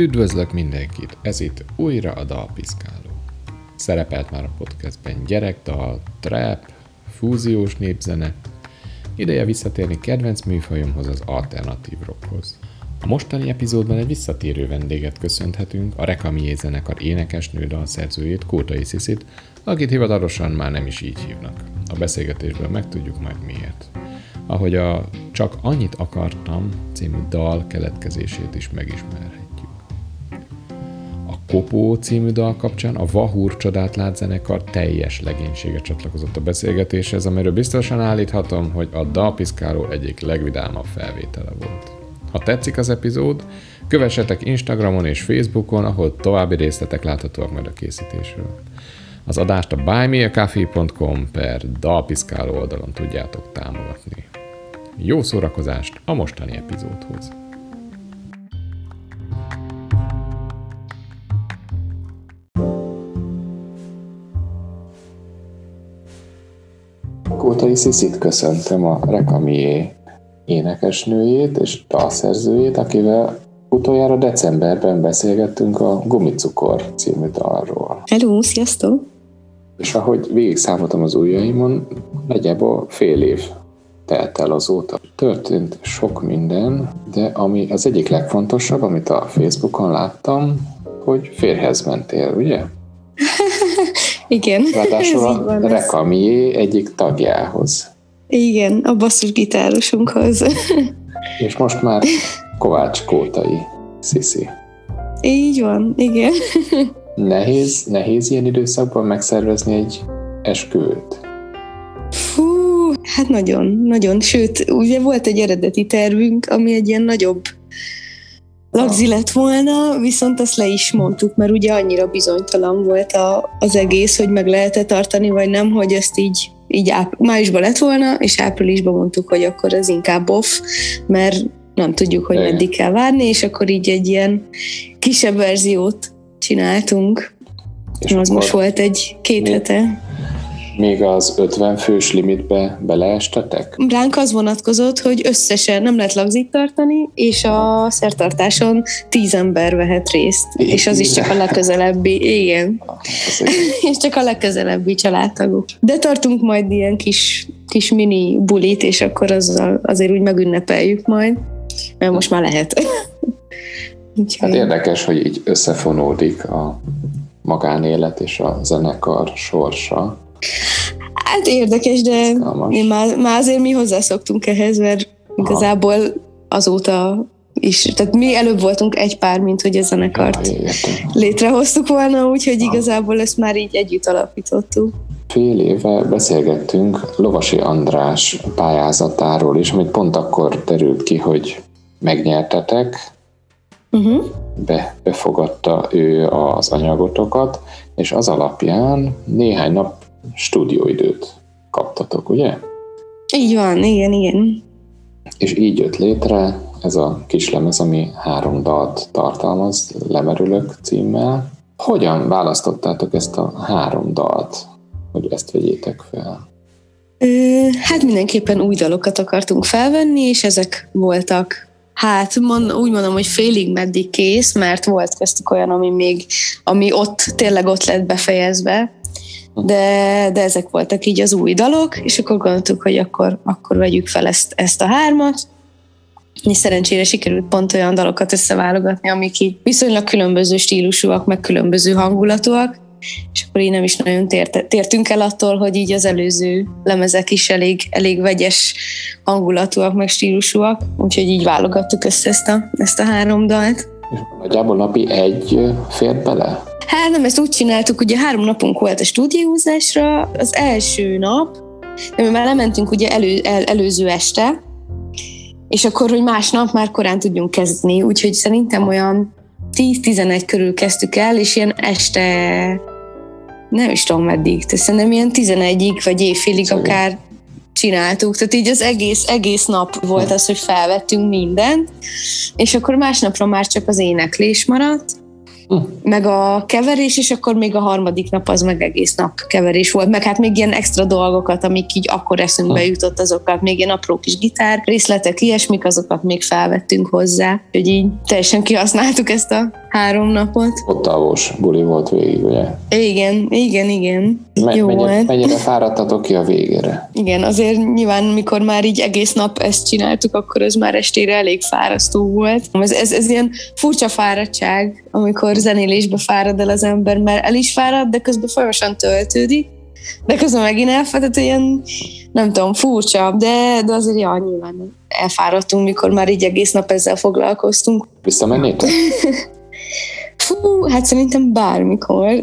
Üdvözlök mindenkit! Ez itt újra a Dalpiszkáló. Szerepelt már a podcastben gyerekdal, trap, fúziós népzene. Ideje visszatérni kedvenc műfajomhoz, az alternatív rockhoz. A mostani epizódban egy visszatérő vendéget köszönhetünk, a Rekamié zenekar énekesnő dalszerzőjét, Kótai Sziszit, akit hivatalosan már nem is így hívnak. A beszélgetésből megtudjuk majd miért. Ahogy a Csak annyit akartam című dal keletkezését is megismerhetjük. Kopó című dal kapcsán a Vahúr csodát lát zenekar teljes legénysége csatlakozott a beszélgetéshez, amiről biztosan állíthatom, hogy a dalpiszkáló egyik legvidámabb felvétele volt. Ha tetszik az epizód, kövessetek Instagramon és Facebookon, ahol további részletek láthatóak majd a készítésről. Az adást a buymeacoffee.com per dalpiszkáló oldalon tudjátok támogatni. Jó szórakozást a mostani epizódhoz! Kótai Sziszit köszöntöm, a Rekamié énekesnőjét és dalszerzőjét, akivel utoljára decemberben beszélgettünk a Gumicukor című dalról. Hello, sziasztok! És ahogy végig számoltam az ujjaimon, nagyjából fél év telt el azóta. Történt sok minden, de ami az egyik legfontosabb, amit a Facebookon láttam, hogy férhez mentél, ugye? Igen. Ráadásul a Rekamié egyik tagjához. Igen, a basszusgitárosunkhoz. És most már Kovács Kótai, Sziszi. Így van, igen. Nehéz, nehéz ilyen időszakban megszervezni egy esküvőt? Fú, hát nagyon, nagyon. Sőt, ugye volt egy eredeti tervünk, ami egy ilyen nagyobb lagzi lett volna, viszont azt le is mondtuk, mert ugye annyira bizonytalan volt a, az egész, hogy meg lehet-e tartani, vagy nem, hogy ezt így, így áp, májusban lett volna, és áprilisban mondtuk, hogy akkor ez inkább off, mert nem tudjuk, hogy meddig kell várni, és akkor így egy ilyen kisebb verziót csináltunk. És az most volt egy két mi, hete még az 50 fős limitbe beleestetek? Ránk az vonatkozott, hogy összesen nem lehet lagzit tartani, és a szertartáson 10 ember vehet részt. É, és az is csak a legközelebbi, igen. és csak a legközelebbi családtagok. De tartunk majd ilyen kis, kis mini bulit, és akkor azzal azért úgy megünnepeljük majd, mert most már lehet. Hát érdekes, hogy így összefonódik a magánélet és a zenekar sorsa. Hát érdekes, de én már, már azért mi hozzászoktunk ehhez, mert igazából azóta is, tehát mi előbb voltunk egy pár, mint hogy a zenekart létrehoztuk volna, úgyhogy igazából ezt már így együtt alapítottuk. Fél éve beszélgettünk Lovasi András pályázatáról is, amit pont akkor derült ki, hogy megnyertetek, uh-huh. Be, befogadta ő az anyagotokat, és az alapján néhány nap stúdióidőt kaptatok, ugye? Így van, igen, igen. És így jött létre ez a kis lemez, ami három dalt tartalmaz, Lemerülök címmel. Hogyan választottátok ezt a három dalt, hogy ezt vegyétek fel? Ö, hát mindenképpen új dalokat akartunk felvenni, és ezek voltak Hát mond, úgy mondom, hogy félig meddig kész, mert volt köztük olyan, ami még, ami ott, tényleg ott lett befejezve, de, de ezek voltak így az új dalok, és akkor gondoltuk, hogy akkor, akkor vegyük fel ezt, ezt a hármat, és szerencsére sikerült pont olyan dalokat összeválogatni, amik így viszonylag különböző stílusúak, meg különböző hangulatúak, és akkor így nem is nagyon tért, tértünk el attól, hogy így az előző lemezek is elég, elég vegyes hangulatúak, meg stílusúak, úgyhogy így válogattuk össze ezt a, ezt a három dalt. Nagyjából napi egy fér bele? Hát nem, ezt úgy csináltuk, ugye három napunk volt a stúdiózásra, az első nap, de mi már lementünk ugye elő, el, előző este, és akkor, hogy másnap már korán tudjunk kezdeni, úgyhogy szerintem olyan 10-11 körül kezdtük el, és ilyen este nem is tudom meddig, de szerintem ilyen 11-ig vagy éjfélig Szóval. akár csináltuk, tehát így az egész, egész nap volt az, hogy felvettünk mindent, és akkor másnapra már csak az éneklés maradt, meg a keverés, és akkor még a harmadik nap az meg egész nap keverés volt, meg hát még ilyen extra dolgokat, amik így akkor eszünkbe hm. jutott, azokat még ilyen apró kis gitár részletek, ilyesmik, azokat még felvettünk hozzá, hogy így teljesen kihasználtuk ezt a három napot. Ott távos buli volt végig, ugye? Igen, igen, igen. Me- Jó mennyire, volt. mennyire fáradtatok ki a végére? Igen, azért nyilván, mikor már így egész nap ezt csináltuk, akkor az már estére elég fárasztó volt. Ez, ez, ez ilyen furcsa fáradtság, amikor zenélésbe fárad el az ember, mert el is fárad, de közben folyamatosan töltődik, de közben megint elfáradt, ilyen, nem tudom, furcsa, de, de azért ja, nyilván elfáradtunk, mikor már így egész nap ezzel foglalkoztunk. Visszamennétek? Fú, hát szerintem bármikor.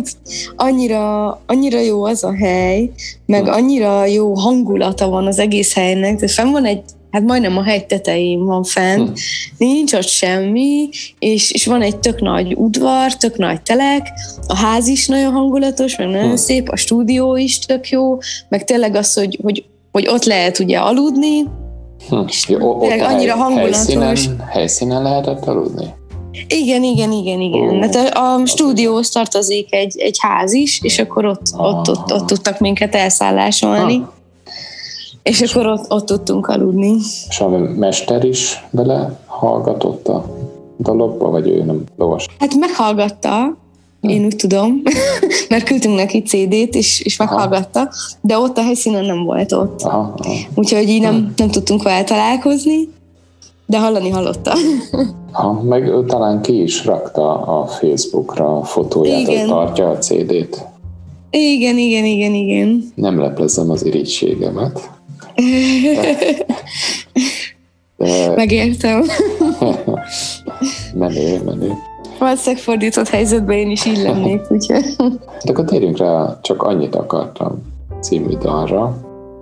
annyira, annyira jó az a hely, meg annyira jó hangulata van az egész helynek, de fenn van egy hát majdnem a hegy tetején van fenn, hm. nincs ott semmi, és, és van egy tök nagy udvar, tök nagy telek, a ház is nagyon hangulatos, meg nagyon hm. szép, a stúdió is tök jó, meg tényleg az, hogy, hogy, hogy ott lehet ugye aludni, hm. és jó, ott annyira hely, hangulatos. Helyszínen, helyszínen lehetett aludni? Igen, igen, igen, igen. Oh, hát a, a stúdióhoz tartozik egy, egy ház is, és akkor ott, ott, ott, ott tudtak minket elszállásolni. Ah. És akkor ott, ott tudtunk aludni. És a mester is bele hallgatott a dalokba, vagy ő nem lovas? Hát meghallgatta, hm. én úgy tudom, mert küldtünk neki CD-t, és, és meghallgatta, aha. de ott a helyszínen nem volt ott. Aha, aha. Úgyhogy így nem, hm. nem tudtunk vele találkozni, de hallani hallotta. Ha, meg ő talán ki is rakta a Facebookra a fotóját, igen. hogy tartja a CD-t. Igen, igen, igen, igen. Nem leplezem az irítségemet. De... Megértem. menő, menő. Valószínűleg fordított helyzetben én is így lennék, úgyhogy... De akkor térjünk rá, csak annyit akartam című dalra.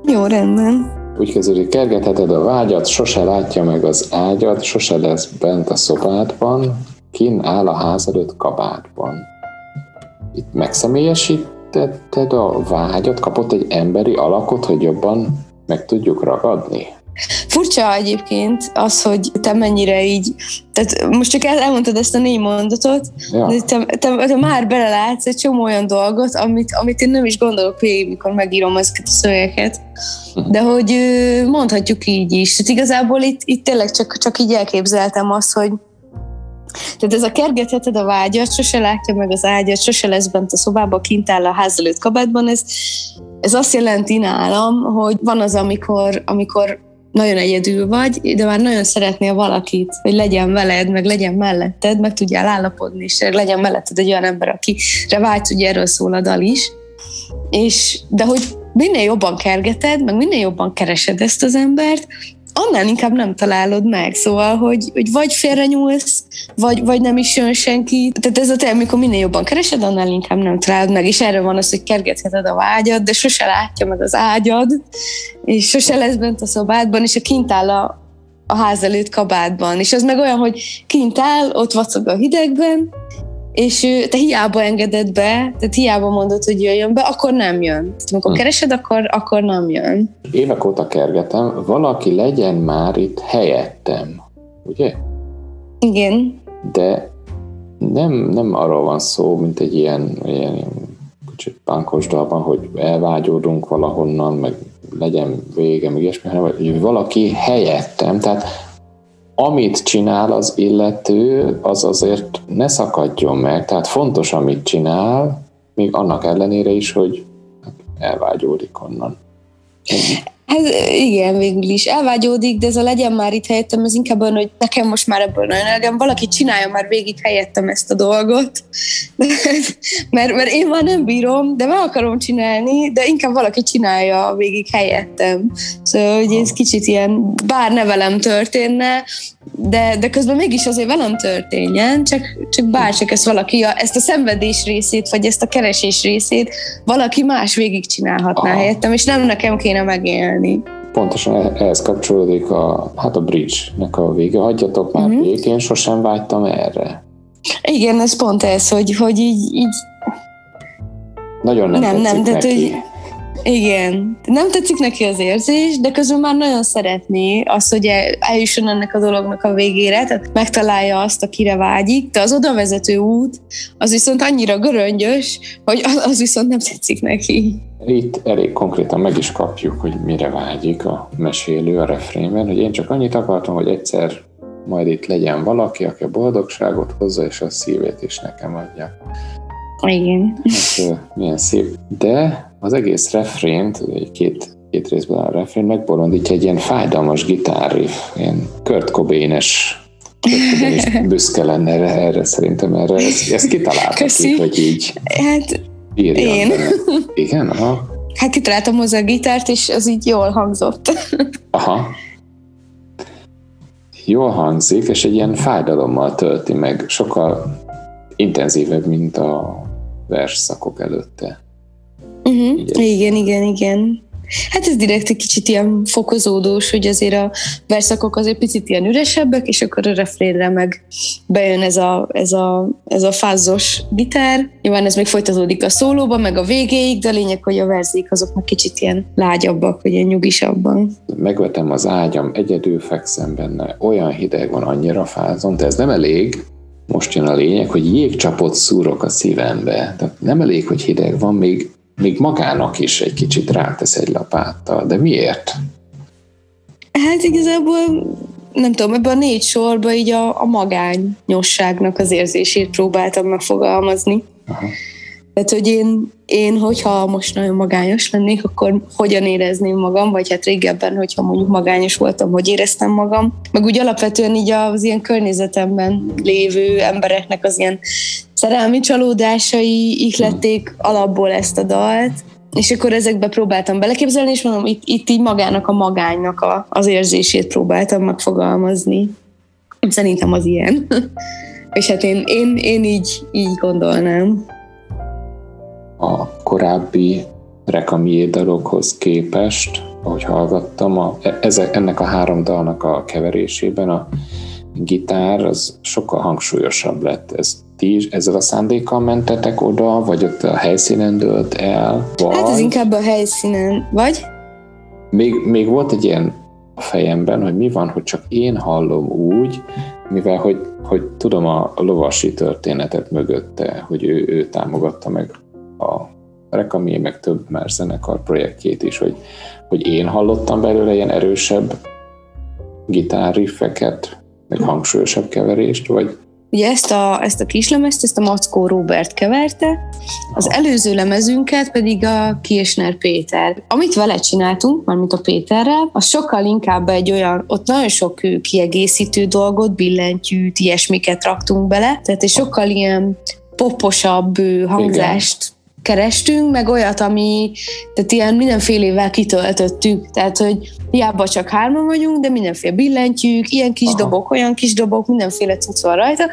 Jó, rendben. Úgy kezdődik, kergetheted a vágyat, sose látja meg az ágyat, sose lesz bent a szobádban, kin áll a ház előtt kabátban. Itt megszemélyesítetted a vágyat, kapott egy emberi alakot, hogy jobban meg tudjuk ragadni? Furcsa egyébként az, hogy te mennyire így, tehát most csak elmondtad ezt a négy mondatot, ja. de te, te, te, már belelátsz egy csomó olyan dolgot, amit, amit én nem is gondolok végig, mikor megírom ezeket a szövegeket. De hogy mondhatjuk így is. Tehát igazából itt, itt tényleg csak, csak így elképzeltem azt, hogy tehát ez a kergetheted a vágyat, sose látja meg az ágyat, sose lesz bent a szobába, kint áll a ház előtt kabátban, ez, ez azt jelenti nálam, hogy van az, amikor, amikor nagyon egyedül vagy, de már nagyon szeretnél valakit, hogy legyen veled, meg legyen melletted, meg tudjál állapodni, és legyen melletted egy olyan ember, akire vágysz, ugye erről szól a dal is. És, de hogy minél jobban kergeted, meg minél jobban keresed ezt az embert, annál inkább nem találod meg. Szóval, hogy, hogy vagy félrenyúlsz, vagy, vagy nem is jön senki. Tehát ez a te, amikor minél jobban keresed, annál inkább nem találod meg. És erre van az, hogy kergetheted a vágyad, de sose látja meg az ágyad, és sose lesz bent a szobádban, és a kint áll a, a ház előtt kabátban. És az meg olyan, hogy kint áll, ott vacog a hidegben, és te hiába engeded be, tehát hiába mondod, hogy jöjjön be, akkor nem jön. Tehát amikor hm. keresed, akkor, akkor nem jön. Évek óta kergetem, valaki legyen már itt helyettem, ugye? Igen. De nem, nem arról van szó, mint egy ilyen, ilyen kicsit pánkos dalban, hogy elvágyódunk valahonnan, meg legyen vége, meg ilyesmi, hanem hogy valaki helyettem, tehát amit csinál az illető, az azért ne szakadjon meg, tehát fontos, amit csinál, még annak ellenére is, hogy elvágyódik onnan. Hát igen, végül is elvágyódik, de ez a legyen már itt helyettem, ez inkább olyan, hogy nekem most már ebből nagyon elegem, valaki csinálja már végig helyettem ezt a dolgot, mert, mert én már nem bírom, de meg akarom csinálni, de inkább valaki csinálja végig helyettem. Szóval, hogy ez kicsit ilyen, bár ne velem történne, de, de közben mégis azért velem történjen, csak, csak bárcsak ezt valaki, ezt a szenvedés részét, vagy ezt a keresés részét valaki más végigcsinálhatná Aha. helyettem, és nem nekem kéne megélni. Pontosan e- ehhez kapcsolódik a, hát a bridge-nek a vége. Hagyjatok már uh-huh. végén, sosem vágytam erre. Igen, ez pont ez, hogy, hogy így, így nagyon nem, nem, nem de neki. hogy Igen. Nem tetszik neki az érzés, de közben már nagyon szeretné az, hogy eljusson ennek a dolognak a végére, tehát megtalálja azt, akire vágyik, de az oda vezető út, az viszont annyira göröngyös, hogy az viszont nem tetszik neki. Itt elég konkrétan meg is kapjuk, hogy mire vágyik a mesélő a refrénben, hogy én csak annyit akartam, hogy egyszer majd itt legyen valaki, aki a boldogságot hozza, és a szívét is nekem adja. Igen. Hát, milyen szép. De az egész refrént, két, két részben a refrén megbolondítja egy ilyen fájdalmas gitárriff, ilyen Kurt Cobain-es büszke lenne erre, erre szerintem erre. Ezt, ezt kitalálta ki, hogy így hát, én. Benne. Igen? Aha. Hát kitaláltam hozzá a gitárt, és az így jól hangzott. Aha. Jól hangzik, és egy ilyen fájdalommal tölti meg. Sokkal intenzívebb, mint a versszakok előtte. Uh-huh. Igen, igen, igen. Hát ez direkt egy kicsit ilyen fokozódós, hogy azért a verszakok azért picit ilyen üresebbek, és akkor a refrénre meg bejön ez a, ez a, ez a fázos gitár. Nyilván ez még folytatódik a szólóba, meg a végéig, de a lényeg, hogy a verzék azok meg kicsit ilyen lágyabbak, vagy ilyen nyugisabban. Megvetem az ágyam, egyedül fekszem benne, olyan hideg van, annyira fázom, de ez nem elég, most jön a lényeg, hogy jégcsapot szúrok a szívembe. Tehát nem elég, hogy hideg van, még, még magának is egy kicsit rátesz egy lapáttal. De miért? Hát igazából nem tudom, ebben a négy sorban így a, a magányosságnak az érzését próbáltam megfogalmazni. Aha. Tehát, hogy én, én, hogyha most nagyon magányos lennék, akkor hogyan érezném magam, vagy hát régebben, hogyha mondjuk magányos voltam, hogy éreztem magam. Meg úgy alapvetően így az ilyen környezetemben lévő embereknek az ilyen szerelmi csalódásai ihlették alapból ezt a dalt, és akkor ezekbe próbáltam beleképzelni, és mondom, itt, itt így magának a magánynak a, az érzését próbáltam megfogalmazni. Szerintem az ilyen. és hát én, én, én így, így gondolnám a korábbi rekamié dalokhoz képest, ahogy hallgattam, a, ezek, ennek a három dalnak a keverésében a gitár az sokkal hangsúlyosabb lett. Ez ti is ezzel a szándékkal mentetek oda, vagy ott a helyszínen dőlt el? Vagy... Hát ez inkább a helyszínen, vagy? Még, még volt egy ilyen a fejemben, hogy mi van, hogy csak én hallom úgy, mivel hogy, hogy tudom a lovasi történetet mögötte, hogy ő, ő támogatta meg a Rekami, meg több más zenekar projektjét is, hogy, hogy én hallottam belőle ilyen erősebb gitárriffeket, meg hangsúlyosabb keverést, vagy Ugye ezt a, ezt a kislemezt, ezt a Mackó Robert keverte, az előző lemezünket pedig a Kiesner Péter. Amit vele csináltunk, mármint a Péterrel, az sokkal inkább egy olyan, ott nagyon sok kiegészítő dolgot, billentyűt, ilyesmiket raktunk bele, tehát egy sokkal ilyen poposabb hangzást kerestünk, meg olyat, ami, tehát ilyen mindenfélével kitöltöttük, tehát, hogy hiába csak hárman vagyunk, de mindenféle billentyűk, ilyen kis Aha. dobok, olyan kis dobok, mindenféle cucc van rajta,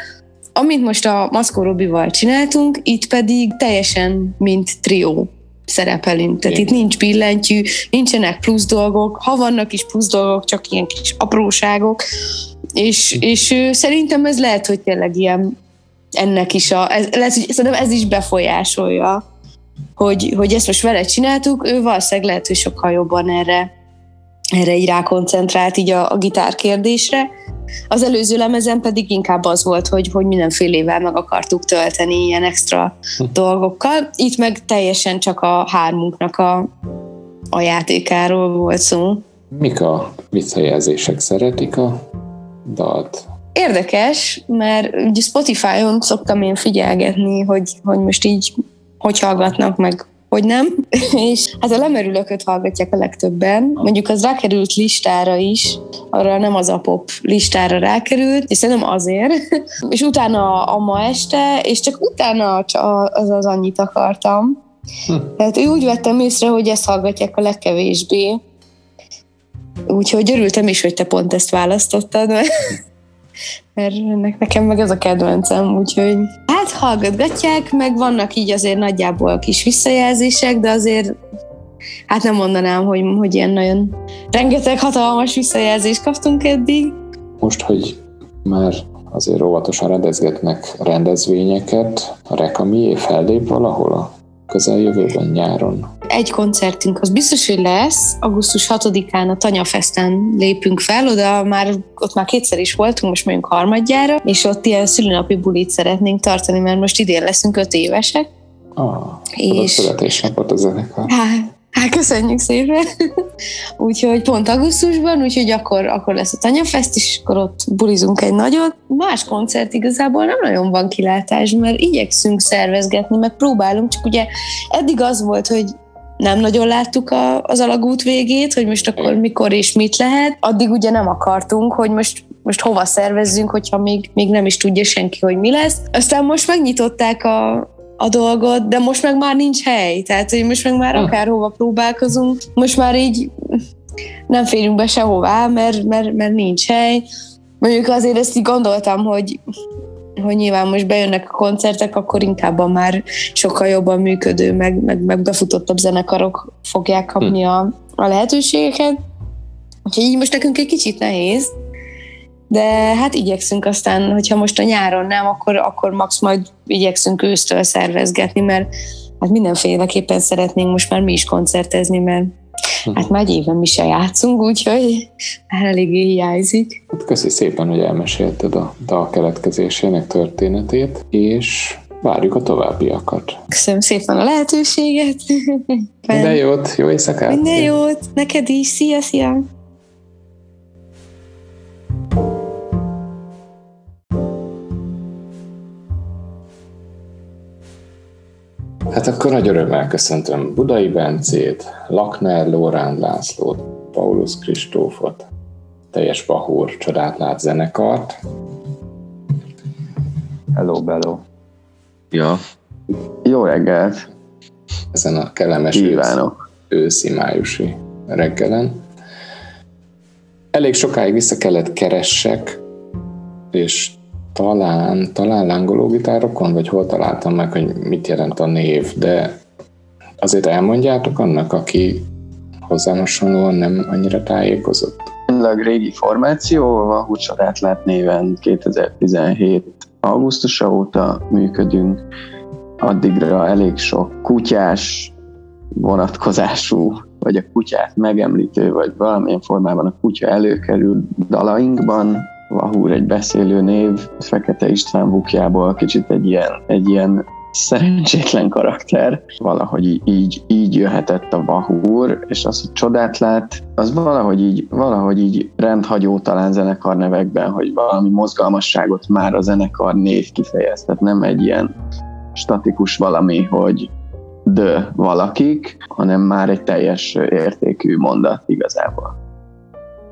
amit most a Maszkó Robival csináltunk, itt pedig teljesen mint trió szerepelünk. Tehát Igen. itt nincs billentyű, nincsenek plusz dolgok, ha vannak is plusz dolgok, csak ilyen kis apróságok, és, és szerintem ez lehet, hogy tényleg ilyen ennek is a, ez, lehet, hogy szerintem ez is befolyásolja hogy, hogy ezt most vele csináltuk, ő valószínűleg lehet, hogy sokkal jobban erre, erre így rákoncentrált így a, a gitár kérdésre. Az előző lemezen pedig inkább az volt, hogy, hogy mindenfélével meg akartuk tölteni ilyen extra hm. dolgokkal. Itt meg teljesen csak a hármunknak a, a játékáról volt szó. Mik a visszajelzések? Szeretik a dalt? Érdekes, mert ugye Spotify-on szoktam én figyelgetni, hogy, hogy most így hogy hallgatnak meg hogy nem. És hát a lemerülököt hallgatják a legtöbben. Mondjuk az rákerült listára is, arra nem az a pop listára rákerült, és szerintem azért. és utána a ma este, és csak utána az az annyit akartam. Hm. Tehát úgy vettem észre, hogy ezt hallgatják a legkevésbé. Úgyhogy örültem is, hogy te pont ezt választottad, mert mert nekem meg ez a kedvencem, úgyhogy hát hallgatgatják, meg vannak így azért nagyjából kis visszajelzések, de azért hát nem mondanám, hogy, hogy ilyen nagyon rengeteg hatalmas visszajelzést kaptunk eddig. Most, hogy már azért óvatosan rendezgetnek rendezvényeket, a Rekamié fellép valahol a közeljövőben, nyáron? Egy koncertünk az biztos, hogy lesz. Augusztus 6-án a Tanyafesten lépünk fel, oda már, ott már kétszer is voltunk, most megyünk harmadjára, és ott ilyen szülinapi bulit szeretnénk tartani, mert most idén leszünk öt évesek. Ah, és... születésnapot a zenekar. Hát, Hát köszönjük szépen! úgyhogy pont augusztusban, úgyhogy akkor, akkor lesz a Tanyafest, és akkor ott bulizunk egy nagyot. Más koncert igazából nem nagyon van kilátás, mert igyekszünk szervezgetni, meg próbálunk, csak ugye eddig az volt, hogy nem nagyon láttuk a, az alagút végét, hogy most akkor mikor és mit lehet. Addig ugye nem akartunk, hogy most most hova szervezzünk, hogyha még, még nem is tudja senki, hogy mi lesz. Aztán most megnyitották a, a dolgot, de most meg már nincs hely, tehát hogy most meg már hm. akárhova próbálkozunk, most már így nem férünk be sehová, mert, mert, mert nincs hely. Mondjuk azért ezt így gondoltam, hogy hogy nyilván most bejönnek a koncertek, akkor inkább a már sokkal jobban működő, meg, meg, meg befutottabb zenekarok fogják kapni hm. a, a lehetőségeket. Úgyhogy így most nekünk egy kicsit nehéz, de hát igyekszünk aztán, hogyha most a nyáron nem, akkor, akkor max majd igyekszünk ősztől szervezgetni, mert hát mindenféleképpen szeretnénk most már mi is koncertezni, mert hát már egy éven mi se játszunk, úgyhogy már eléggé hiányzik. Hát köszi szépen, hogy elmesélted a dal keletkezésének történetét, és várjuk a továbbiakat. Köszönöm szépen a lehetőséget. Minden jót, jó éjszakát! Minden jót, neked is, szia, szia! Hát akkor nagy örömmel köszöntöm Budai Bencét, Lakner Lórán Lászlót, Paulus Kristófot, teljes Bahúr csodát lát zenekart. Hello, bello. Ja. Jó reggelt. Ezen a kellemes Kívánok. őszi, májusi reggelen. Elég sokáig vissza kellett keressek, és talán, talán lángoló gitárokon, vagy hol találtam meg, hogy mit jelent a név, de azért elmondjátok annak, aki hozzám hasonlóan nem annyira tájékozott? A régi formáció, a Hucsarát lát néven 2017 augusztusa óta működünk. Addigra elég sok kutyás vonatkozású, vagy a kutyát megemlítő, vagy valamilyen formában a kutya előkerül dalainkban, Vahúr egy beszélő név, Fekete István bukjából kicsit egy ilyen, egy ilyen szerencsétlen karakter. Valahogy így, így jöhetett a Vahúr, és az, hogy csodát lát, az valahogy így, valahogy így rendhagyó talán zenekar nevekben, hogy valami mozgalmasságot már a zenekar név kifejez. Tehát nem egy ilyen statikus valami, hogy de valakik, hanem már egy teljes értékű mondat igazából.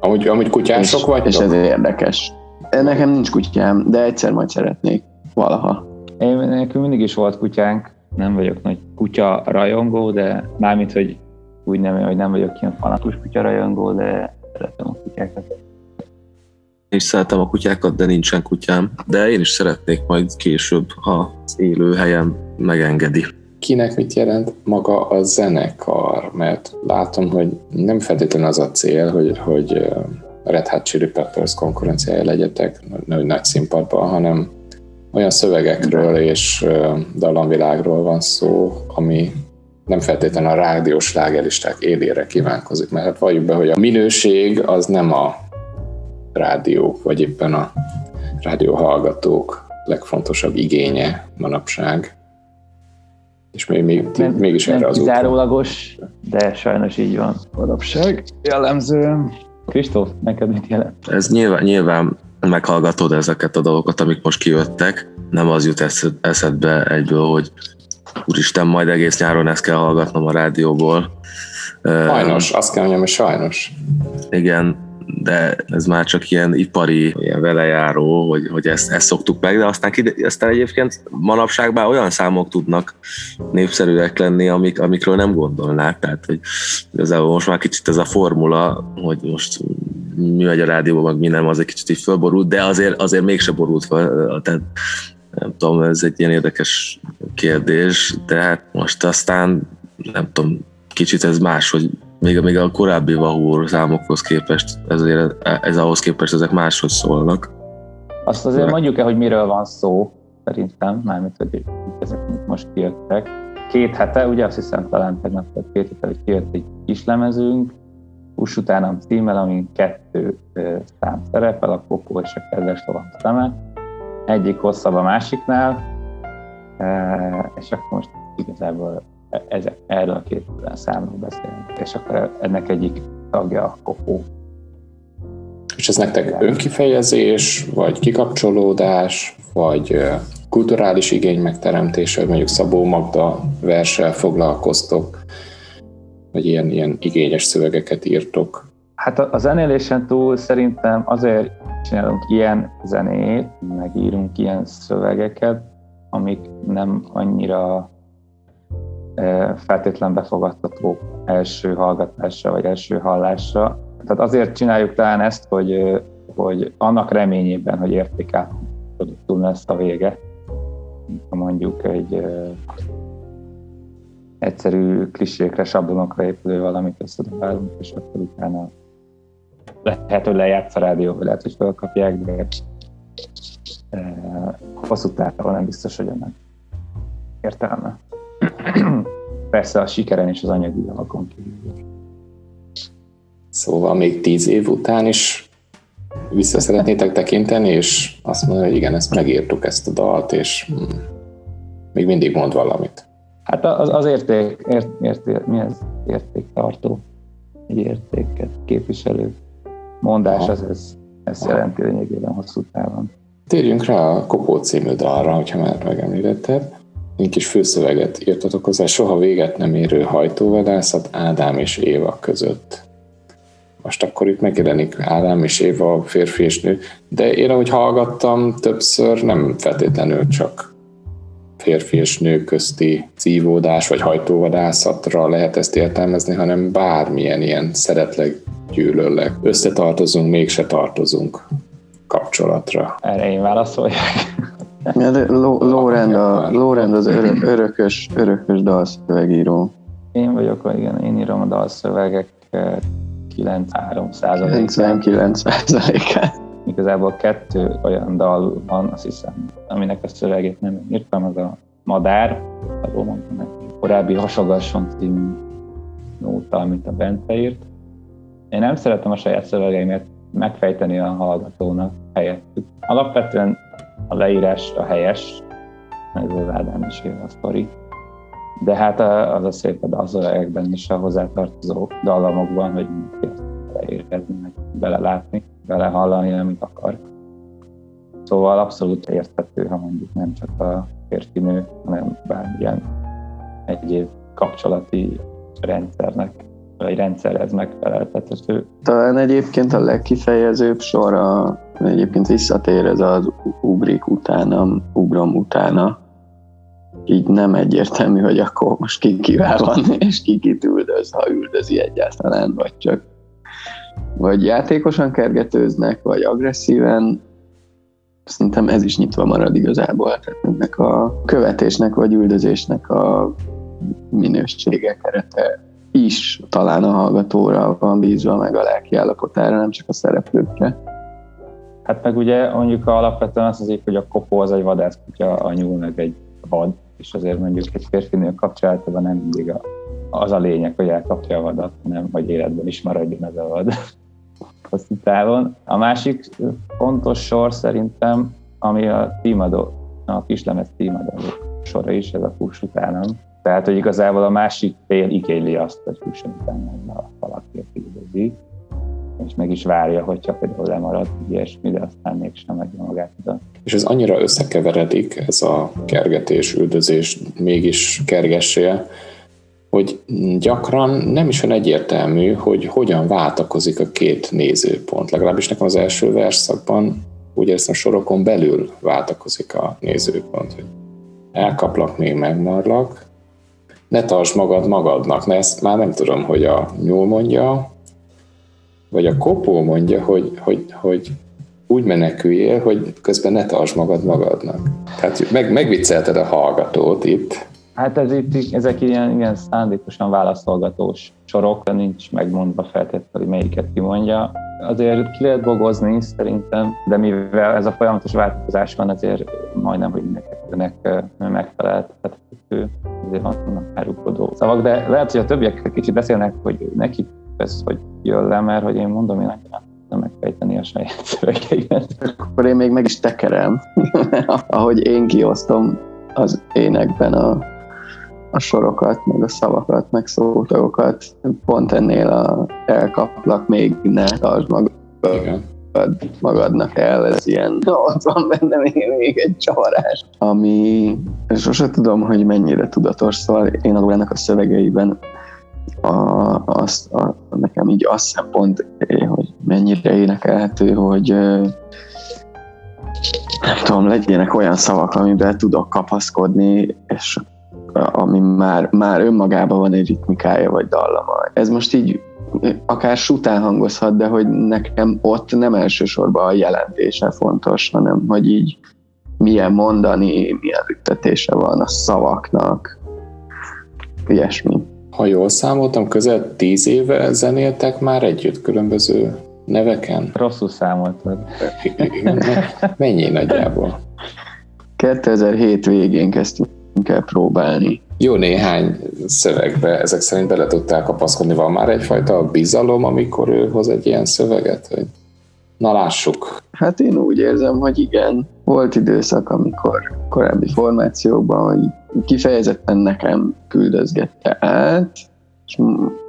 Amúgy, amúgy kutyások vagy? És ez érdekes. Nekem nincs kutyám, de egyszer majd szeretnék. Valaha. Én, nekünk mindig is volt kutyánk. Nem vagyok nagy kutya rajongó, de mármint, hogy úgy nem, hogy nem vagyok ilyen fanatus kutya rajongó, de szeretem a kutyákat. Én is szeretem a kutyákat, de nincsen kutyám. De én is szeretnék majd később, ha az élő helyem megengedi kinek mit jelent maga a zenekar, mert látom, hogy nem feltétlenül az a cél, hogy, hogy Red Hot Chili Peppers konkurenciája legyetek nagy, nagy színpadban, hanem olyan szövegekről és dallamvilágról van szó, ami nem feltétlenül a rádiós lágelisták élére kívánkozik, mert hát valljuk be, hogy a minőség az nem a rádiók, vagy éppen a rádióhallgatók legfontosabb igénye manapság, és még, még, nem, mégis nem erre az kizárólagos, de sajnos így van manapság. Jellemzően. Kristóf, neked mit jelent? Ez nyilván, nyilván meghallgatod ezeket a dolgokat, amik most kijöttek. Nem az jut eszedbe egyből, hogy úristen, majd egész nyáron ezt kell hallgatnom a rádióból. Sajnos, azt kell mondjam, hogy sajnos. Igen, de ez már csak ilyen ipari, ilyen velejáró, hogy, hogy ezt, ezt szoktuk meg, de aztán, aztán egyébként manapság már olyan számok tudnak népszerűek lenni, amik, amikről nem gondolnák, tehát hogy igazából most már kicsit ez a formula, hogy most mi megy a rádióban, meg mi nem, az egy kicsit így fölborult, de azért, azért mégse borult fel, tehát nem tudom, ez egy ilyen érdekes kérdés, de hát most aztán nem tudom, kicsit ez más, hogy még, még a korábbi Vahúr számokhoz képest, ezért, ez ahhoz képest ezek máshogy szólnak. Azt azért De... mondjuk el, hogy miről van szó, szerintem, mármint, hogy ezek most kijöttek. két hete, ugye azt hiszem talán tegnap, tehát két hete, hogy kijött egy kis lemezünk, Hús utánam címmel, ami kettő szám szerepel, a Kopó és a Kedves Lovam szeme. Egyik hosszabb a másiknál, és akkor most igazából ezek, erről a két számról beszélünk, és akkor ennek egyik tagja a Kopó. És ez nektek önkifejezés, vagy kikapcsolódás, vagy kulturális igény megteremtése, mondjuk Szabó Magda versel foglalkoztok, vagy ilyen, ilyen igényes szövegeket írtok? Hát a, a zenélésen túl szerintem azért csinálunk ilyen zenét, meg írunk ilyen szövegeket, amik nem annyira feltétlen befogadhatók első hallgatásra, vagy első hallásra. Tehát azért csináljuk talán ezt, hogy, hogy annak reményében, hogy értékelhető lesz a vége, mondjuk egy egyszerű klisékre, sablonokra épülő valamit összedobálunk, és akkor utána lehet, hogy lejátsz a rádió, vagy lehet, hogy felkapják, de hosszú távon nem biztos, hogy ennek értelme. Persze a sikeren és az anyagi alakon kívül. Szóval még tíz év után is vissza szeretnétek tekinteni, és azt mondani, hogy igen, ezt megírtuk, ezt a dalt, és hmm, még mindig mond valamit. Hát az, az érték, ért, ért, mi ez értéktartó, egy értéket képviselő mondás, az ez, ez jelenti lényegében hosszú távon. Térjünk rá a Kopó című dalra, hogyha már megemlítetted. Egy kis főszöveget írtatok hozzá, soha véget nem érő hajtóvadászat Ádám és Éva között. Most akkor itt megjelenik Ádám és Éva, férfi és nő, de én ahogy hallgattam, többször nem feltétlenül csak férfi és nő közti cívódás vagy hajtóvadászatra lehet ezt értelmezni, hanem bármilyen ilyen szeretleg, gyűlöllek, összetartozunk, mégse tartozunk kapcsolatra. Erre én válaszoljak. Lórend, a, Lórend az örök, örökös, örökös dalszövegíró. Én vagyok, igen, én írom a dalszövegek 93 99 százalékát igazából kettő olyan dal van, azt hiszem, aminek a szövegét nem írtam, az a Madár, abból mondtam neki, korábbi Hasagasson című nóta, amit a Bence írt. Én nem szeretem a saját szövegeimet megfejteni a hallgatónak helyettük. Alapvetően a leírás a helyes, ez az Ádám is a sztori. De hát az a szép a szövegekben is a hozzátartozó dallamokban, hogy beleérkezni, meg belelátni belehallani, amit akar. Szóval abszolút érthető, ha mondjuk nem csak a férfinő, hanem bármilyen egyéb kapcsolati rendszernek, vagy rendszerhez megfeleltethető. Talán egyébként a legkifejezőbb sor a, egyébként visszatér ez az ugrik utána, ugrom utána. Így nem egyértelmű, hogy akkor most ki kivel van, és ki kit üldöz, ha üldözi egyáltalán, vagy csak vagy játékosan kergetőznek, vagy agresszíven, szerintem ez is nyitva marad igazából. Tehát ennek a követésnek vagy üldözésnek a minősége, kerete is talán a hallgatóra van bízva, meg a lelki állapotára, nem csak a szereplőkre. Hát meg ugye mondjuk alapvetően azt az hogy a kopó az egy vadászkutya, a nyúl meg egy vad, és azért mondjuk egy férfinő kapcsolatban nem mindig a, az a lényeg, hogy elkapja a vadat, hanem hogy életben is maradjon ez a vad hosszú távon. A másik fontos sor szerintem, ami a tímadó, a kislemez tímadó sora is, ez a fuss utánam. Tehát, hogy igazából a másik fél igényli azt, hogy fusson utána valaki a és meg is várja, hogyha például lemarad ilyesmi, de aztán mégsem adja magát oda. És ez annyira összekeveredik, ez a kergetés, üldözés, mégis kergessél, hogy gyakran nem is van egyértelmű, hogy hogyan váltakozik a két nézőpont. Legalábbis nekem az első verszakban úgy érzem, sorokon belül váltakozik a nézőpont, hogy elkaplak, még megmarlak, ne tartsd magad magadnak, mert ezt már nem tudom, hogy a nyúl mondja, vagy a kopó mondja, hogy, hogy, hogy úgy meneküljél, hogy közben ne tartsd magad magadnak. Tehát meg, megviccelted a hallgatót itt, Hát ez itt, ezek ilyen, ilyen szándékosan válaszolgatós sorok, nincs megmondva feltétlenül, melyiket kimondja. Azért ki lehet bogozni szerintem, de mivel ez a folyamatos változás van, ezért majdnem, hogy mindenket ennek megfeleltethető, azért vannak árulkodó szavak, de lehet, hogy a többiek kicsit beszélnek, hogy neki ez hogy jön le, mert hogy én mondom, én nem tudom megfejteni a saját szövegeimet. Akkor én még meg is tekerem, ahogy én kiosztom az énekben a, a sorokat, meg a szavakat, meg szótagokat. Pont ennél a elkaplak még ne tartsd magad. Igen magadnak el, ez ilyen, ott van benne még, még egy csavarás, ami sose tudom, hogy mennyire tudatos, szóval én a ennek a szövegeiben a, azt, a, nekem így azt szempont, hogy mennyire énekelhető, hogy nem tudom, legyenek olyan szavak, amiben tudok kapaszkodni, és ami már, már önmagában van egy ritmikája vagy dallama. Ez most így akár sután hangozhat, de hogy nekem ott nem elsősorban a jelentése fontos, hanem hogy így milyen mondani, milyen üttetése van a szavaknak, ilyesmi. Ha jól számoltam, közel tíz éve zenéltek már együtt különböző neveken? Rosszul számoltad. Mennyi nagyjából? 2007 végén kezdtünk el próbálni jó néhány szövegbe ezek szerint bele tudtál kapaszkodni. Van már egyfajta bizalom, amikor ő hoz egy ilyen szöveget, hogy na lássuk. Hát én úgy érzem, hogy igen. Volt időszak, amikor korábbi formációkban, hogy kifejezetten nekem küldözgette át, és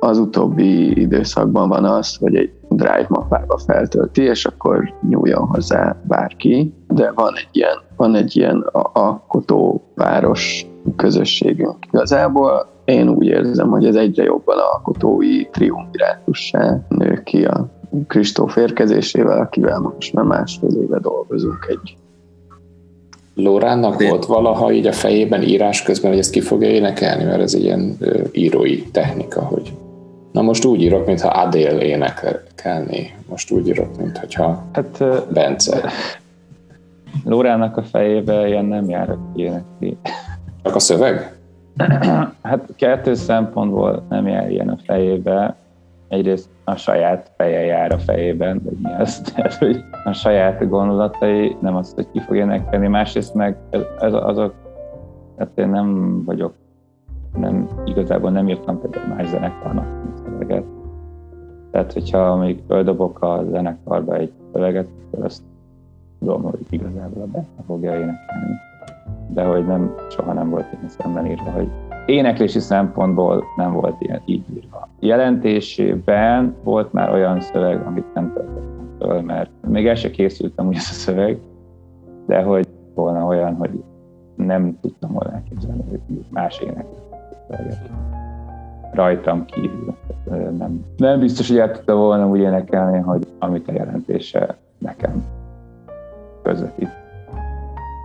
az utóbbi időszakban van az, hogy egy drive mappába feltölti, és akkor nyúljon hozzá bárki, de van egy ilyen, van egy ilyen alkotó város közösségünk. Igazából én úgy érzem, hogy ez egyre jobban alkotói triumvirátussá nő ki a Kristóf érkezésével, akivel most már másfél éve dolgozunk egy Lórának De... volt valaha így a fejében írás közben, hogy ezt ki fogja énekelni, mert ez ilyen írói technika, hogy na most úgy írok, mintha Adél énekelni. Most úgy írok, mintha hát, Bence. Lórának a fejébe ilyen nem jár ki. Csak a szöveg? Hát kettő szempontból nem jár ilyen a fejébe. Egyrészt a saját feje jár a fejében, vagy mi az, tehát, hogy a saját gondolatai, nem az, hogy ki fog énekelni. Másrészt meg ez, azok, hát én nem vagyok, nem, igazából nem írtam például más zenekarnak szöveget. Tehát, hogyha még földobok a zenekarba egy szöveget, akkor azt tudom, hogy igazából a be fogja énekelni de hogy nem, soha nem volt ilyen szemben írva, hogy éneklési szempontból nem volt ilyen így írva. Jelentésében volt már olyan szöveg, amit nem töltöttem föl, mert még el se készültem úgy ez a szöveg, de hogy volna olyan, hogy nem tudtam volna elképzelni, hogy más szöveget rajtam kívül. Nem, nem biztos, hogy el tudta volna úgy énekelni, hogy amit a jelentése nekem közvetít.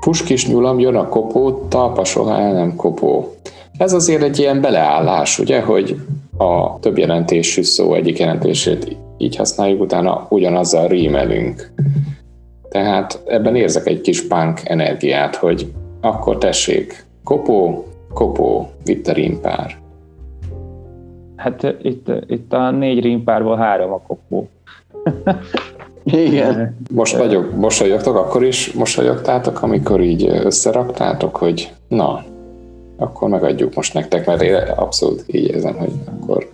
Puskis nyulam, jön a kopó, talpa soha el nem kopó. Ez azért egy ilyen beleállás, ugye, hogy a több jelentésű szó egyik jelentését így használjuk, utána ugyanazzal rímelünk. Tehát ebben érzek egy kis punk energiát, hogy akkor tessék, kopó, kopó, itt a rímpár. Hát itt, itt a négy rímpárból három a kopó. Igen. Most vagyok, mosolyogtok, akkor is mosolyogtátok, amikor így összeraktátok, hogy na, akkor megadjuk most nektek, mert én abszolút így érzem, hogy akkor...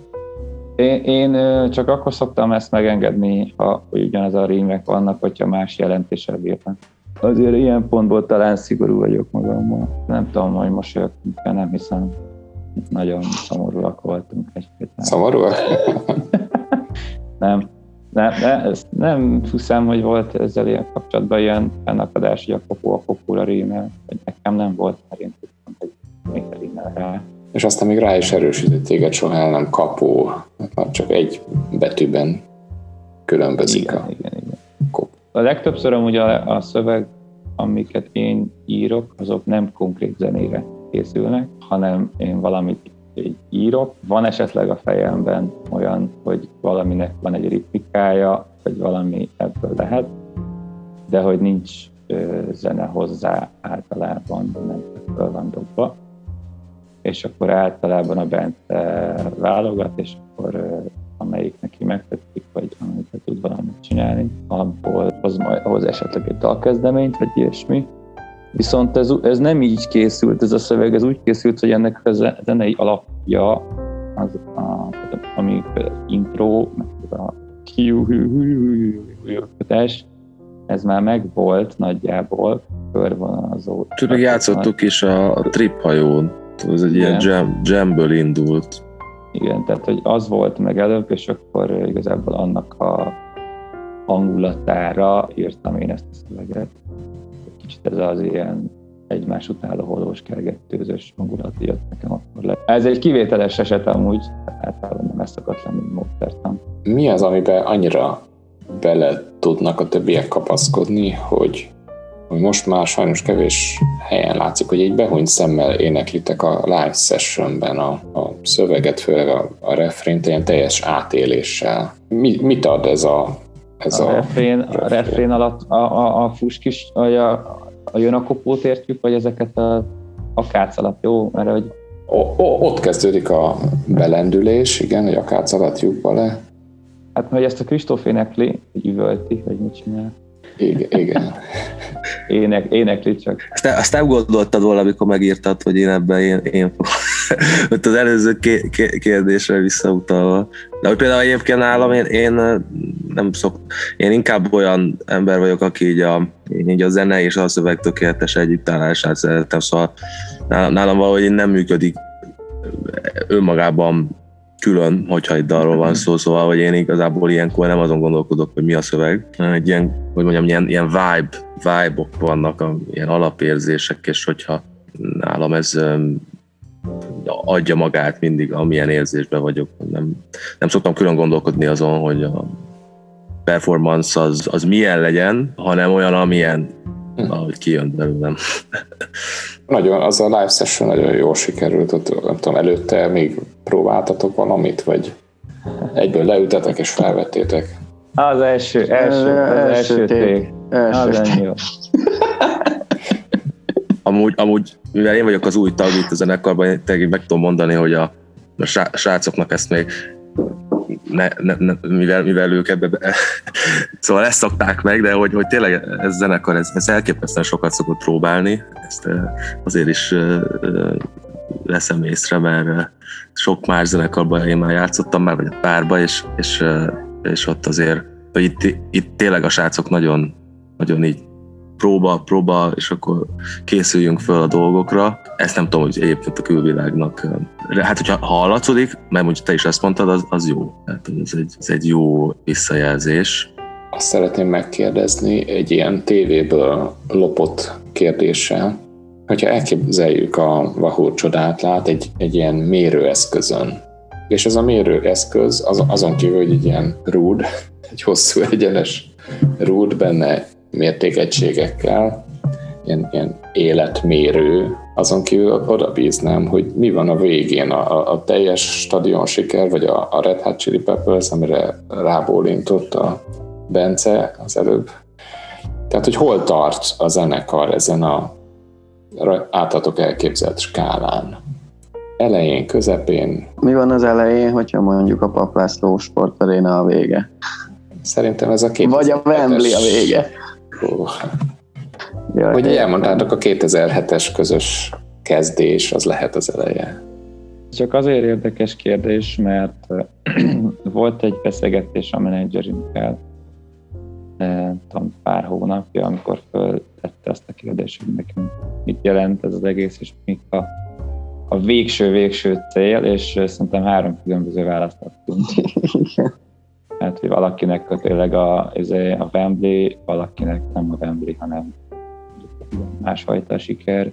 Én, én csak akkor szoktam ezt megengedni, ha ugyanaz a rímek vannak, hogyha más jelentéssel bírnak. Azért ilyen pontból talán szigorú vagyok magammal. Nem tudom, hogy mosolyogtunk, nem hiszem. Nagyon szomorúak voltunk egy-két Szomorúak? nem. Nem, ne, ezt nem hiszem, hogy volt ezzel ilyen kapcsolatban ilyen fennakadás, hogy a kopó a kopóra rímel, hogy nekem nem volt, mert én tudtam, hogy még rímel rá. És aztán még rá is erősített téged, soha el nem kapó, már csak egy betűben különbözik igen, a igen, igen. Kop. A legtöbbször amúgy a, a szöveg, amiket én írok, azok nem konkrét zenére készülnek, hanem én valamit így írok. Van esetleg a fejemben olyan, hogy valaminek van egy ritmikája, vagy valami ebből lehet, de hogy nincs ö, zene hozzá általában, nem föl van dobva. És akkor általában a bent válogat, és akkor ö, amelyik neki megtetszik, vagy amit tud valamit csinálni, abból hoz, hoz esetleg egy dalkezdeményt, vagy ilyesmi, Viszont ez, ez nem így készült, ez a szöveg, ez úgy készült, hogy ennek a zenei alapja, az, a, ami intro, meg a kötés, ez már megvolt nagyjából, körvonalazó. Csak meg játszottuk is a, a trip hajón, ez egy ilyen jam, jamből indult. Igen, tehát hogy az volt meg előbb, és akkor igazából annak a hangulatára írtam én ezt a szöveget. Kicsit ez az ilyen egymás után a holós kergetőzős hangulat jött nekem akkor le. Ez egy kivételes eset amúgy, általában nem ez szokott lenni módszertan. Mi az, amiben annyira bele tudnak a többiek kapaszkodni, hogy, hogy most már sajnos kevés helyen látszik, hogy egy behunyt szemmel éneklitek a live sessionben a, a szöveget, főleg a, a refrént ilyen teljes átéléssel. Mi, mit ad ez a ez a, a, refrén, a refrén alatt a, a, a fuskis, a, a, a jön a kopót értjük, vagy ezeket a, a kác alatt, jó? Mert hogy... O, o, ott kezdődik a belendülés, igen, hogy a kác alatt lyukba le. Hát, hogy ezt a Kristóf énekli, hogy üvölti, vagy mit csinál. Igen. igen. Ének, énekli csak. Azt, azt nem gondoltad volna, amikor megírtad, hogy én ebben én, én ott az előző kérdésre visszautalva. De hogy például egyébként nálam én, én nem szok, én inkább olyan ember vagyok, aki így a, így a zene és a szöveg tökéletes együttállását szeretem, szóval nálam, nálam valahogy nem működik önmagában külön, hogyha egy dalról van szó, szóval, hogy én igazából ilyenkor nem azon gondolkodok, hogy mi a szöveg, egy ilyen, hogy mondjam, ilyen, ilyen vibe, vibe-ok vannak, ilyen alapérzések, és hogyha nálam ez adja magát mindig, amilyen érzésben vagyok. Nem, nem szoktam külön gondolkodni azon, hogy a performance az, az milyen legyen, hanem olyan, amilyen, hm. ahogy kijön belőlem. Nagyon, az a live session nagyon jól sikerült, ott, nem tudom, előtte még próbáltatok valamit, vagy egyből leütetek és felvettétek? Az első, első, az első, ték. Az ennyi amúgy, amúgy, mivel én vagyok az új tag itt a zenekarban, én tényleg meg tudom mondani, hogy a, a srácoknak ezt még ne, ne, ne, mivel, mivel ők ebbe, be, szóval ezt szokták meg, de hogy, hogy tényleg ez zenekar, ez, ez elképesztően sokat szokott próbálni, ezt azért is veszem észre, mert sok más zenekarban én már játszottam már, vagy a párba, és, és, és ott azért, hogy itt, itt tényleg a srácok nagyon, nagyon így próba, próba, és akkor készüljünk föl a dolgokra. Ezt nem tudom, hogy egyébként a külvilágnak, hát hogyha hallatszódik, mert mondjuk te is ezt mondtad, az, az jó. Hát ez egy, ez egy jó visszajelzés. Azt szeretném megkérdezni egy ilyen tévéből lopott kérdéssel, hogyha elképzeljük a Vahur csodát egy, egy ilyen mérőeszközön, és ez a mérőeszköz az, azon kívül, hogy egy ilyen rúd, egy hosszú egyenes rúd, benne mértékegységekkel, ilyen, ilyen életmérő, azon kívül oda bíznám, hogy mi van a végén, a, a teljes stadion siker, vagy a, a Red Hot Chili Peppers, amire rábólintott a Bence az előbb. Tehát, hogy hol tart a zenekar ezen a áltatok elképzelt skálán? Elején, közepén? Mi van az elején, hogyha mondjuk a Paplászló sportaréna a vége? Szerintem ez a két. Vagy a Wembley a vége. Jaj, Hogy elmondtátok, a 2007-es közös kezdés az lehet az eleje. Csak azért érdekes kérdés, mert volt egy beszélgetés a menedzserünkkel tudom, pár hónapja, amikor föltette azt a kérdést, hogy nekünk mit jelent ez az egész, és mik a, a végső-végső cél, és szerintem három különböző választ adtunk. Hát, hogy valakinek tényleg a, izé, a Wembley, valakinek nem a Wembley, hanem másfajta siker,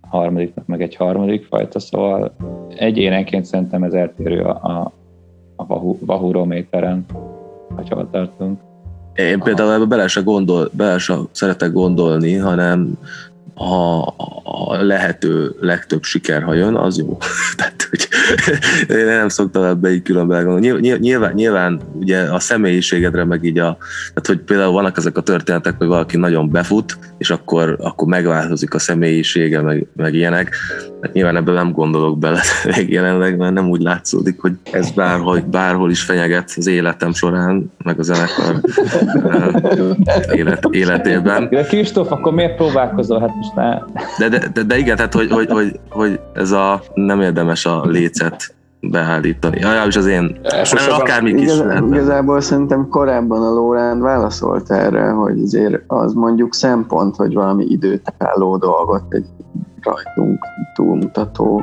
a harmadiknak meg egy harmadik fajta, szóval egyénenként szerintem ez eltérő a, a, a vahurométeren, hogy hol tartunk. Én például ebbe bele se, gondol, bele se szeretek gondolni, hanem ha a lehető legtöbb siker, ha jön, az jó. Tehát hogy én nem szoktam ebbe így külön belegondolni. Nyilván, nyilván ugye a személyiségedre, meg így a, tehát hogy például vannak ezek a történetek, hogy valaki nagyon befut, és akkor, akkor megváltozik a személyisége, meg, meg ilyenek. Hát nyilván ebben nem gondolok bele még jelenleg, mert nem úgy látszódik, hogy ez bárhol, bárhol is fenyeget az életem során, meg a zenekar élet, életében. Kristóf, akkor miért próbálkozol? Hát most ne. De, de, de, de igen, tehát hogy, hogy, hogy, hogy ez a nem érdemes a lécet beállítani. Ja, is az én, nem, akármik is igaz, Igazából szerintem korábban a Lórán válaszolt erre, hogy azért az mondjuk szempont, hogy valami időtálló dolgot, egy rajtunk túlmutató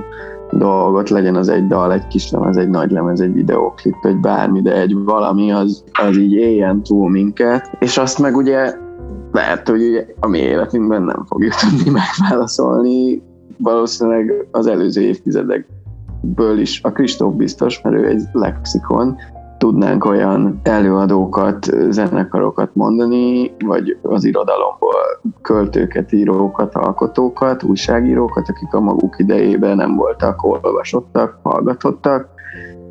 dolgot, legyen az egy dal, egy kis lemez, egy nagy lemez, egy videóklip, egy bármi, de egy valami, az, az így éljen túl minket, és azt meg ugye lehet, hogy ugye a mi életünkben nem fogjuk tudni megválaszolni, valószínűleg az előző évtizedekből is. A Kristóf biztos, mert ő egy lexikon, tudnánk olyan előadókat, zenekarokat mondani, vagy az irodalomból költőket, írókat, alkotókat, újságírókat, akik a maguk idejében nem voltak olvasottak, hallgatottak,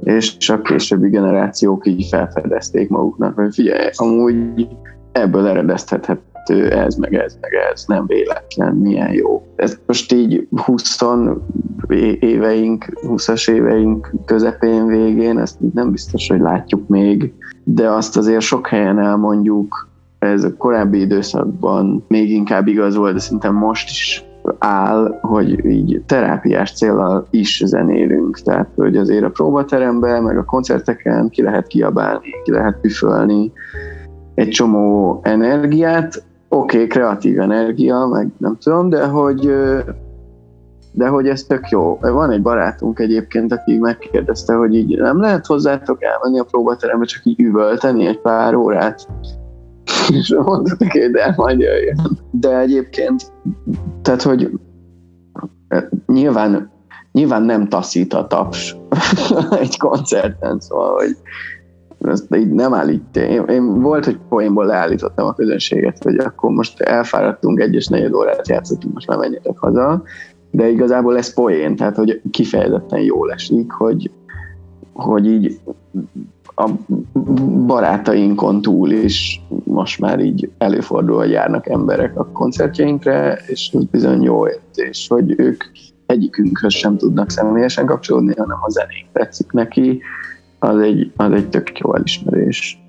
és a későbbi generációk így felfedezték maguknak, hogy figyelj, amúgy ebből eredeztethet ez, meg ez, meg ez, nem véletlen, milyen jó. Ez most így 20 éveink, 20-as éveink közepén, végén, ezt nem biztos, hogy látjuk még, de azt azért sok helyen elmondjuk, ez a korábbi időszakban még inkább igaz volt, de szerintem most is áll, hogy így terápiás célral is zenélünk. Tehát, hogy azért a próbateremben, meg a koncerteken ki lehet kiabálni, ki lehet püfölni egy csomó energiát, oké, okay, kreatív energia, meg nem tudom, de hogy de hogy ez tök jó. Van egy barátunk egyébként, aki megkérdezte, hogy így nem lehet hozzátok elmenni a próbaterembe, csak így üvölteni egy pár órát. És mondta neki, de majd jöjjön. De egyébként, tehát, hogy nyilván, nyilván nem taszít a taps egy koncerten, szóval, hogy ezt így nem állít. Én, én volt, hogy poénból leállítottam a közönséget, hogy akkor most elfáradtunk, egyes negyed órát játszottunk, most már menjetek haza, de igazából ez poén, tehát hogy kifejezetten jól esik, hogy, hogy így a barátainkon túl is most már így előfordul, hogy járnak emberek a koncertjeinkre, és ez bizony jó érzés, hogy ők egyikünkhöz sem tudnak személyesen kapcsolódni, hanem a zenék tetszik neki, az egy, az egy tök jó elismerés.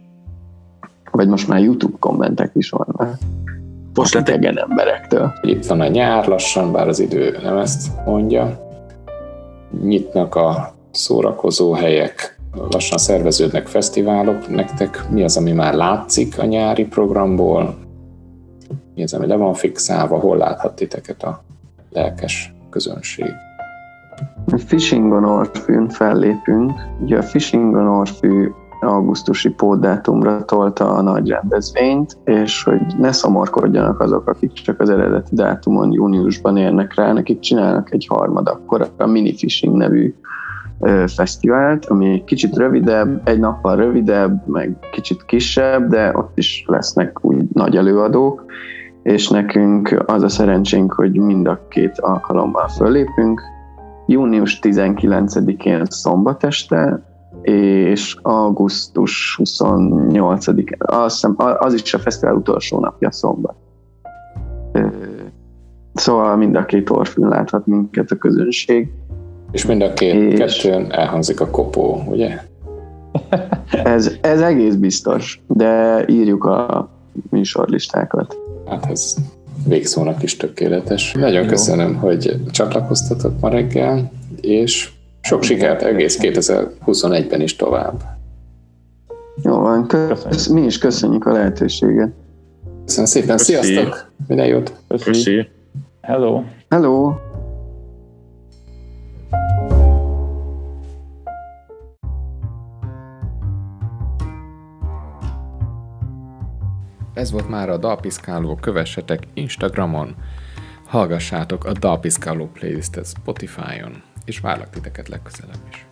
Vagy most már YouTube kommentek is vannak. Most lett igen emberektől. Itt van a nyár lassan, bár az idő nem ezt mondja. Nyitnak a szórakozó helyek, lassan szerveződnek fesztiválok. Nektek mi az, ami már látszik a nyári programból? Mi az, ami le van fixálva? Hol láthat titeket a lelkes közönség? Fishing on Orfűn fellépünk. Ugye a Fishing on Orfű augusztusi pótdátumra tolta a nagy rendezvényt, és hogy ne szomorkodjanak azok, akik csak az eredeti dátumon júniusban érnek rá, nekik csinálnak egy harmad akkor a Mini Fishing nevű fesztivált, ami kicsit rövidebb, egy nappal rövidebb, meg kicsit kisebb, de ott is lesznek úgy nagy előadók, és nekünk az a szerencsénk, hogy mind a két alkalommal föllépünk, június 19-én szombat este, és augusztus 28-án, az, az is a fesztivál utolsó napja szombat. Szóval mind a két orfűn láthat minket a közönség. És mind a két és kettőn elhangzik a kopó, ugye? Ez, ez egész biztos, de írjuk a műsorlistákat. Hát ez végszónak is tökéletes. Nagyon Jó. köszönöm, hogy csatlakoztatok ma reggel, és sok sikert egész 2021-ben is tovább. Jó van, kösz, mi is köszönjük a lehetőséget. Köszönöm szépen, Köszi. sziasztok! Minden jót! Köszi! Hello! Hello! Ez volt már a Dalpiszkáló, kövessetek Instagramon, hallgassátok a Dalpiszkáló playlistet Spotify-on, és várlak titeket legközelebb is.